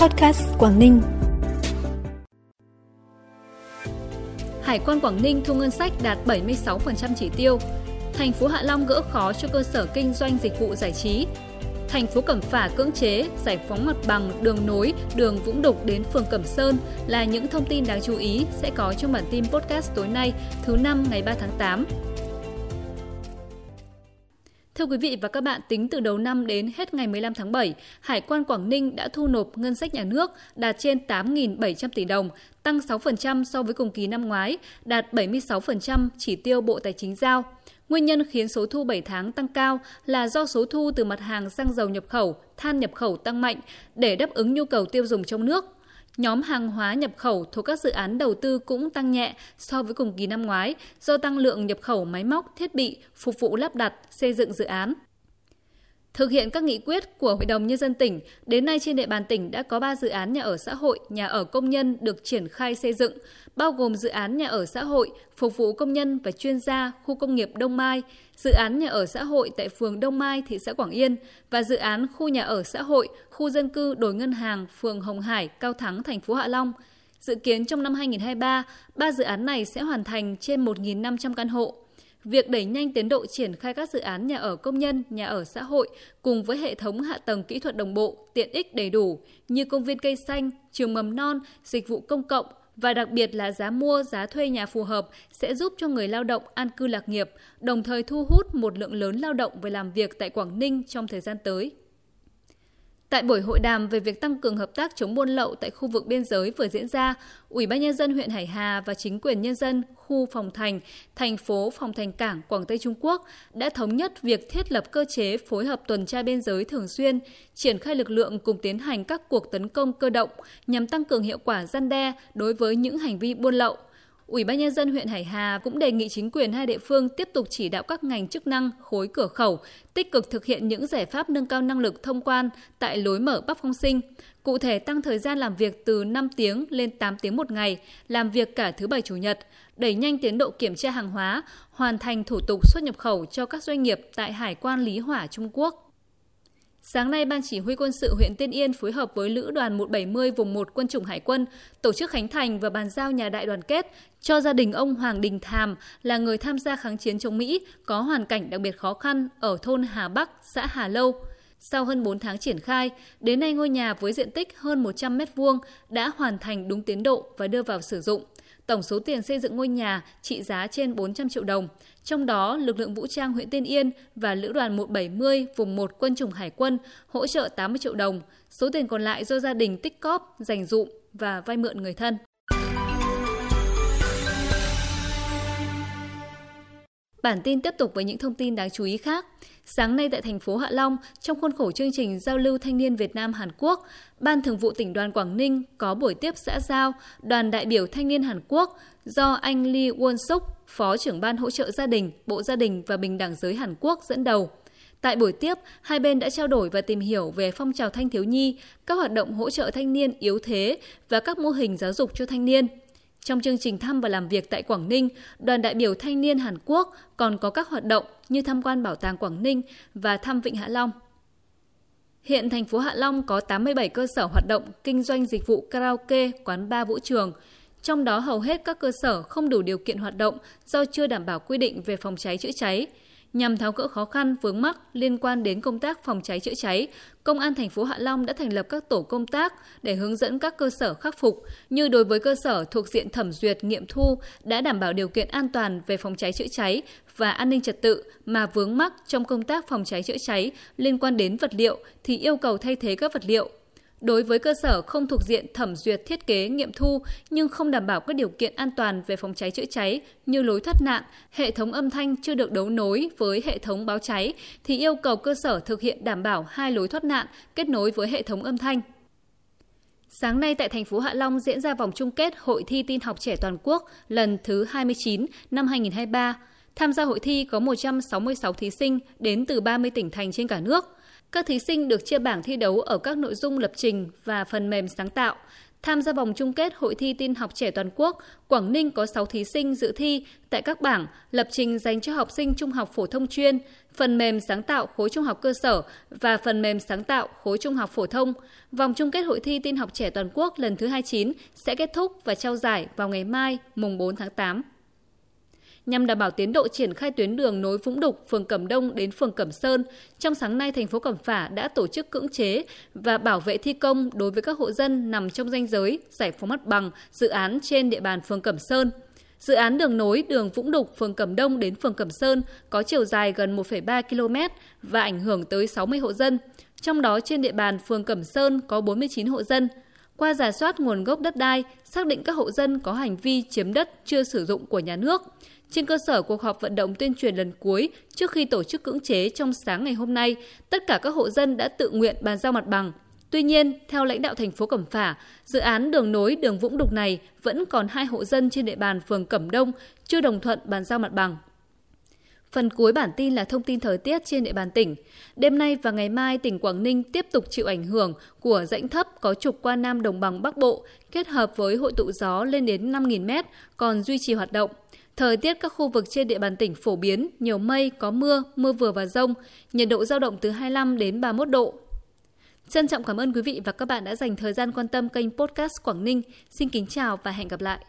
Podcast Quảng Ninh. Hải quan Quảng Ninh thu ngân sách đạt 76% chỉ tiêu. Thành phố Hạ Long gỡ khó cho cơ sở kinh doanh dịch vụ giải trí. Thành phố Cẩm Phả cưỡng chế giải phóng mặt bằng đường nối đường Vũng Đục đến phường Cẩm Sơn là những thông tin đáng chú ý sẽ có trong bản tin podcast tối nay, thứ năm ngày 3 tháng 8. Thưa quý vị và các bạn, tính từ đầu năm đến hết ngày 15 tháng 7, Hải quan Quảng Ninh đã thu nộp ngân sách nhà nước đạt trên 8.700 tỷ đồng, tăng 6% so với cùng kỳ năm ngoái, đạt 76% chỉ tiêu Bộ Tài chính giao. Nguyên nhân khiến số thu 7 tháng tăng cao là do số thu từ mặt hàng xăng dầu nhập khẩu, than nhập khẩu tăng mạnh để đáp ứng nhu cầu tiêu dùng trong nước. Nhóm hàng hóa nhập khẩu thuộc các dự án đầu tư cũng tăng nhẹ so với cùng kỳ năm ngoái do tăng lượng nhập khẩu máy móc, thiết bị phục vụ lắp đặt, xây dựng dự án. Thực hiện các nghị quyết của Hội đồng Nhân dân tỉnh, đến nay trên địa bàn tỉnh đã có 3 dự án nhà ở xã hội, nhà ở công nhân được triển khai xây dựng, bao gồm dự án nhà ở xã hội phục vụ công nhân và chuyên gia khu công nghiệp Đông Mai, dự án nhà ở xã hội tại phường Đông Mai, thị xã Quảng Yên và dự án khu nhà ở xã hội, khu dân cư đồi ngân hàng, phường Hồng Hải, Cao Thắng, thành phố Hạ Long. Dự kiến trong năm 2023, ba dự án này sẽ hoàn thành trên 1.500 căn hộ. Việc đẩy nhanh tiến độ triển khai các dự án nhà ở công nhân, nhà ở xã hội cùng với hệ thống hạ tầng kỹ thuật đồng bộ, tiện ích đầy đủ như công viên cây xanh, trường mầm non, dịch vụ công cộng và đặc biệt là giá mua, giá thuê nhà phù hợp sẽ giúp cho người lao động an cư lạc nghiệp, đồng thời thu hút một lượng lớn lao động về làm việc tại Quảng Ninh trong thời gian tới. Tại buổi hội đàm về việc tăng cường hợp tác chống buôn lậu tại khu vực biên giới vừa diễn ra, Ủy ban nhân dân huyện Hải Hà và chính quyền nhân dân khu Phòng Thành, thành phố Phòng Thành Cảng, Quảng Tây Trung Quốc đã thống nhất việc thiết lập cơ chế phối hợp tuần tra biên giới thường xuyên, triển khai lực lượng cùng tiến hành các cuộc tấn công cơ động nhằm tăng cường hiệu quả gian đe đối với những hành vi buôn lậu, Ủy ban nhân dân huyện Hải Hà cũng đề nghị chính quyền hai địa phương tiếp tục chỉ đạo các ngành chức năng khối cửa khẩu tích cực thực hiện những giải pháp nâng cao năng lực thông quan tại lối mở Bắc Phong Sinh. Cụ thể tăng thời gian làm việc từ 5 tiếng lên 8 tiếng một ngày, làm việc cả thứ bảy chủ nhật, đẩy nhanh tiến độ kiểm tra hàng hóa, hoàn thành thủ tục xuất nhập khẩu cho các doanh nghiệp tại Hải quan Lý Hỏa Trung Quốc. Sáng nay, Ban Chỉ huy quân sự huyện Tiên Yên phối hợp với Lữ đoàn 170 vùng 1 quân chủng Hải quân tổ chức khánh thành và bàn giao nhà đại đoàn kết cho gia đình ông Hoàng Đình Thàm là người tham gia kháng chiến chống Mỹ có hoàn cảnh đặc biệt khó khăn ở thôn Hà Bắc, xã Hà Lâu. Sau hơn 4 tháng triển khai, đến nay ngôi nhà với diện tích hơn 100 m2 đã hoàn thành đúng tiến độ và đưa vào sử dụng. Tổng số tiền xây dựng ngôi nhà trị giá trên 400 triệu đồng. Trong đó, lực lượng vũ trang huyện Tiên Yên và Lữ đoàn 170 vùng 1 quân chủng Hải quân hỗ trợ 80 triệu đồng. Số tiền còn lại do gia đình tích cóp, dành dụm và vay mượn người thân. Bản tin tiếp tục với những thông tin đáng chú ý khác. Sáng nay tại thành phố Hạ Long, trong khuôn khổ chương trình giao lưu thanh niên Việt Nam Hàn Quốc, Ban Thường vụ tỉnh đoàn Quảng Ninh có buổi tiếp xã giao đoàn đại biểu thanh niên Hàn Quốc do anh Lee Won Suk, Phó trưởng ban hỗ trợ gia đình, Bộ Gia đình và Bình đẳng giới Hàn Quốc dẫn đầu. Tại buổi tiếp, hai bên đã trao đổi và tìm hiểu về phong trào thanh thiếu nhi, các hoạt động hỗ trợ thanh niên yếu thế và các mô hình giáo dục cho thanh niên. Trong chương trình thăm và làm việc tại Quảng Ninh, đoàn đại biểu thanh niên Hàn Quốc còn có các hoạt động như tham quan Bảo tàng Quảng Ninh và thăm Vịnh Hạ Long. Hiện thành phố Hạ Long có 87 cơ sở hoạt động kinh doanh dịch vụ karaoke, quán bar vũ trường. Trong đó hầu hết các cơ sở không đủ điều kiện hoạt động do chưa đảm bảo quy định về phòng cháy chữa cháy. Nhằm tháo gỡ khó khăn vướng mắc liên quan đến công tác phòng cháy chữa cháy, Công an thành phố Hạ Long đã thành lập các tổ công tác để hướng dẫn các cơ sở khắc phục, như đối với cơ sở thuộc diện thẩm duyệt nghiệm thu đã đảm bảo điều kiện an toàn về phòng cháy chữa cháy và an ninh trật tự mà vướng mắc trong công tác phòng cháy chữa cháy liên quan đến vật liệu thì yêu cầu thay thế các vật liệu Đối với cơ sở không thuộc diện thẩm duyệt thiết kế nghiệm thu nhưng không đảm bảo các điều kiện an toàn về phòng cháy chữa cháy như lối thoát nạn, hệ thống âm thanh chưa được đấu nối với hệ thống báo cháy thì yêu cầu cơ sở thực hiện đảm bảo hai lối thoát nạn kết nối với hệ thống âm thanh. Sáng nay tại thành phố Hạ Long diễn ra vòng chung kết Hội thi tin học trẻ toàn quốc lần thứ 29 năm 2023. Tham gia hội thi có 166 thí sinh đến từ 30 tỉnh thành trên cả nước. Các thí sinh được chia bảng thi đấu ở các nội dung lập trình và phần mềm sáng tạo. Tham gia vòng chung kết hội thi tin học trẻ toàn quốc, Quảng Ninh có 6 thí sinh dự thi tại các bảng lập trình dành cho học sinh trung học phổ thông chuyên, phần mềm sáng tạo khối trung học cơ sở và phần mềm sáng tạo khối trung học phổ thông. Vòng chung kết hội thi tin học trẻ toàn quốc lần thứ 29 sẽ kết thúc và trao giải vào ngày mai, mùng 4 tháng 8 nhằm đảm bảo tiến độ triển khai tuyến đường nối Vũng Đục, phường Cẩm Đông đến phường Cẩm Sơn. Trong sáng nay, thành phố Cẩm Phả đã tổ chức cưỡng chế và bảo vệ thi công đối với các hộ dân nằm trong danh giới giải phóng mặt bằng dự án trên địa bàn phường Cẩm Sơn. Dự án đường nối đường Vũng Đục, phường Cẩm Đông đến phường Cẩm Sơn có chiều dài gần 1,3 km và ảnh hưởng tới 60 hộ dân. Trong đó trên địa bàn phường Cẩm Sơn có 49 hộ dân. Qua giả soát nguồn gốc đất đai, xác định các hộ dân có hành vi chiếm đất chưa sử dụng của nhà nước. Trên cơ sở cuộc họp vận động tuyên truyền lần cuối trước khi tổ chức cưỡng chế trong sáng ngày hôm nay, tất cả các hộ dân đã tự nguyện bàn giao mặt bằng. Tuy nhiên, theo lãnh đạo thành phố Cẩm Phả, dự án đường nối đường Vũng Đục này vẫn còn hai hộ dân trên địa bàn phường Cẩm Đông chưa đồng thuận bàn giao mặt bằng. Phần cuối bản tin là thông tin thời tiết trên địa bàn tỉnh. Đêm nay và ngày mai, tỉnh Quảng Ninh tiếp tục chịu ảnh hưởng của rãnh thấp có trục qua Nam Đồng bằng Bắc Bộ, kết hợp với hội tụ gió lên đến 5.000 m, còn duy trì hoạt động. Thời tiết các khu vực trên địa bàn tỉnh phổ biến, nhiều mây, có mưa, mưa vừa và rông, nhiệt độ giao động từ 25 đến 31 độ. Trân trọng cảm ơn quý vị và các bạn đã dành thời gian quan tâm kênh podcast Quảng Ninh. Xin kính chào và hẹn gặp lại.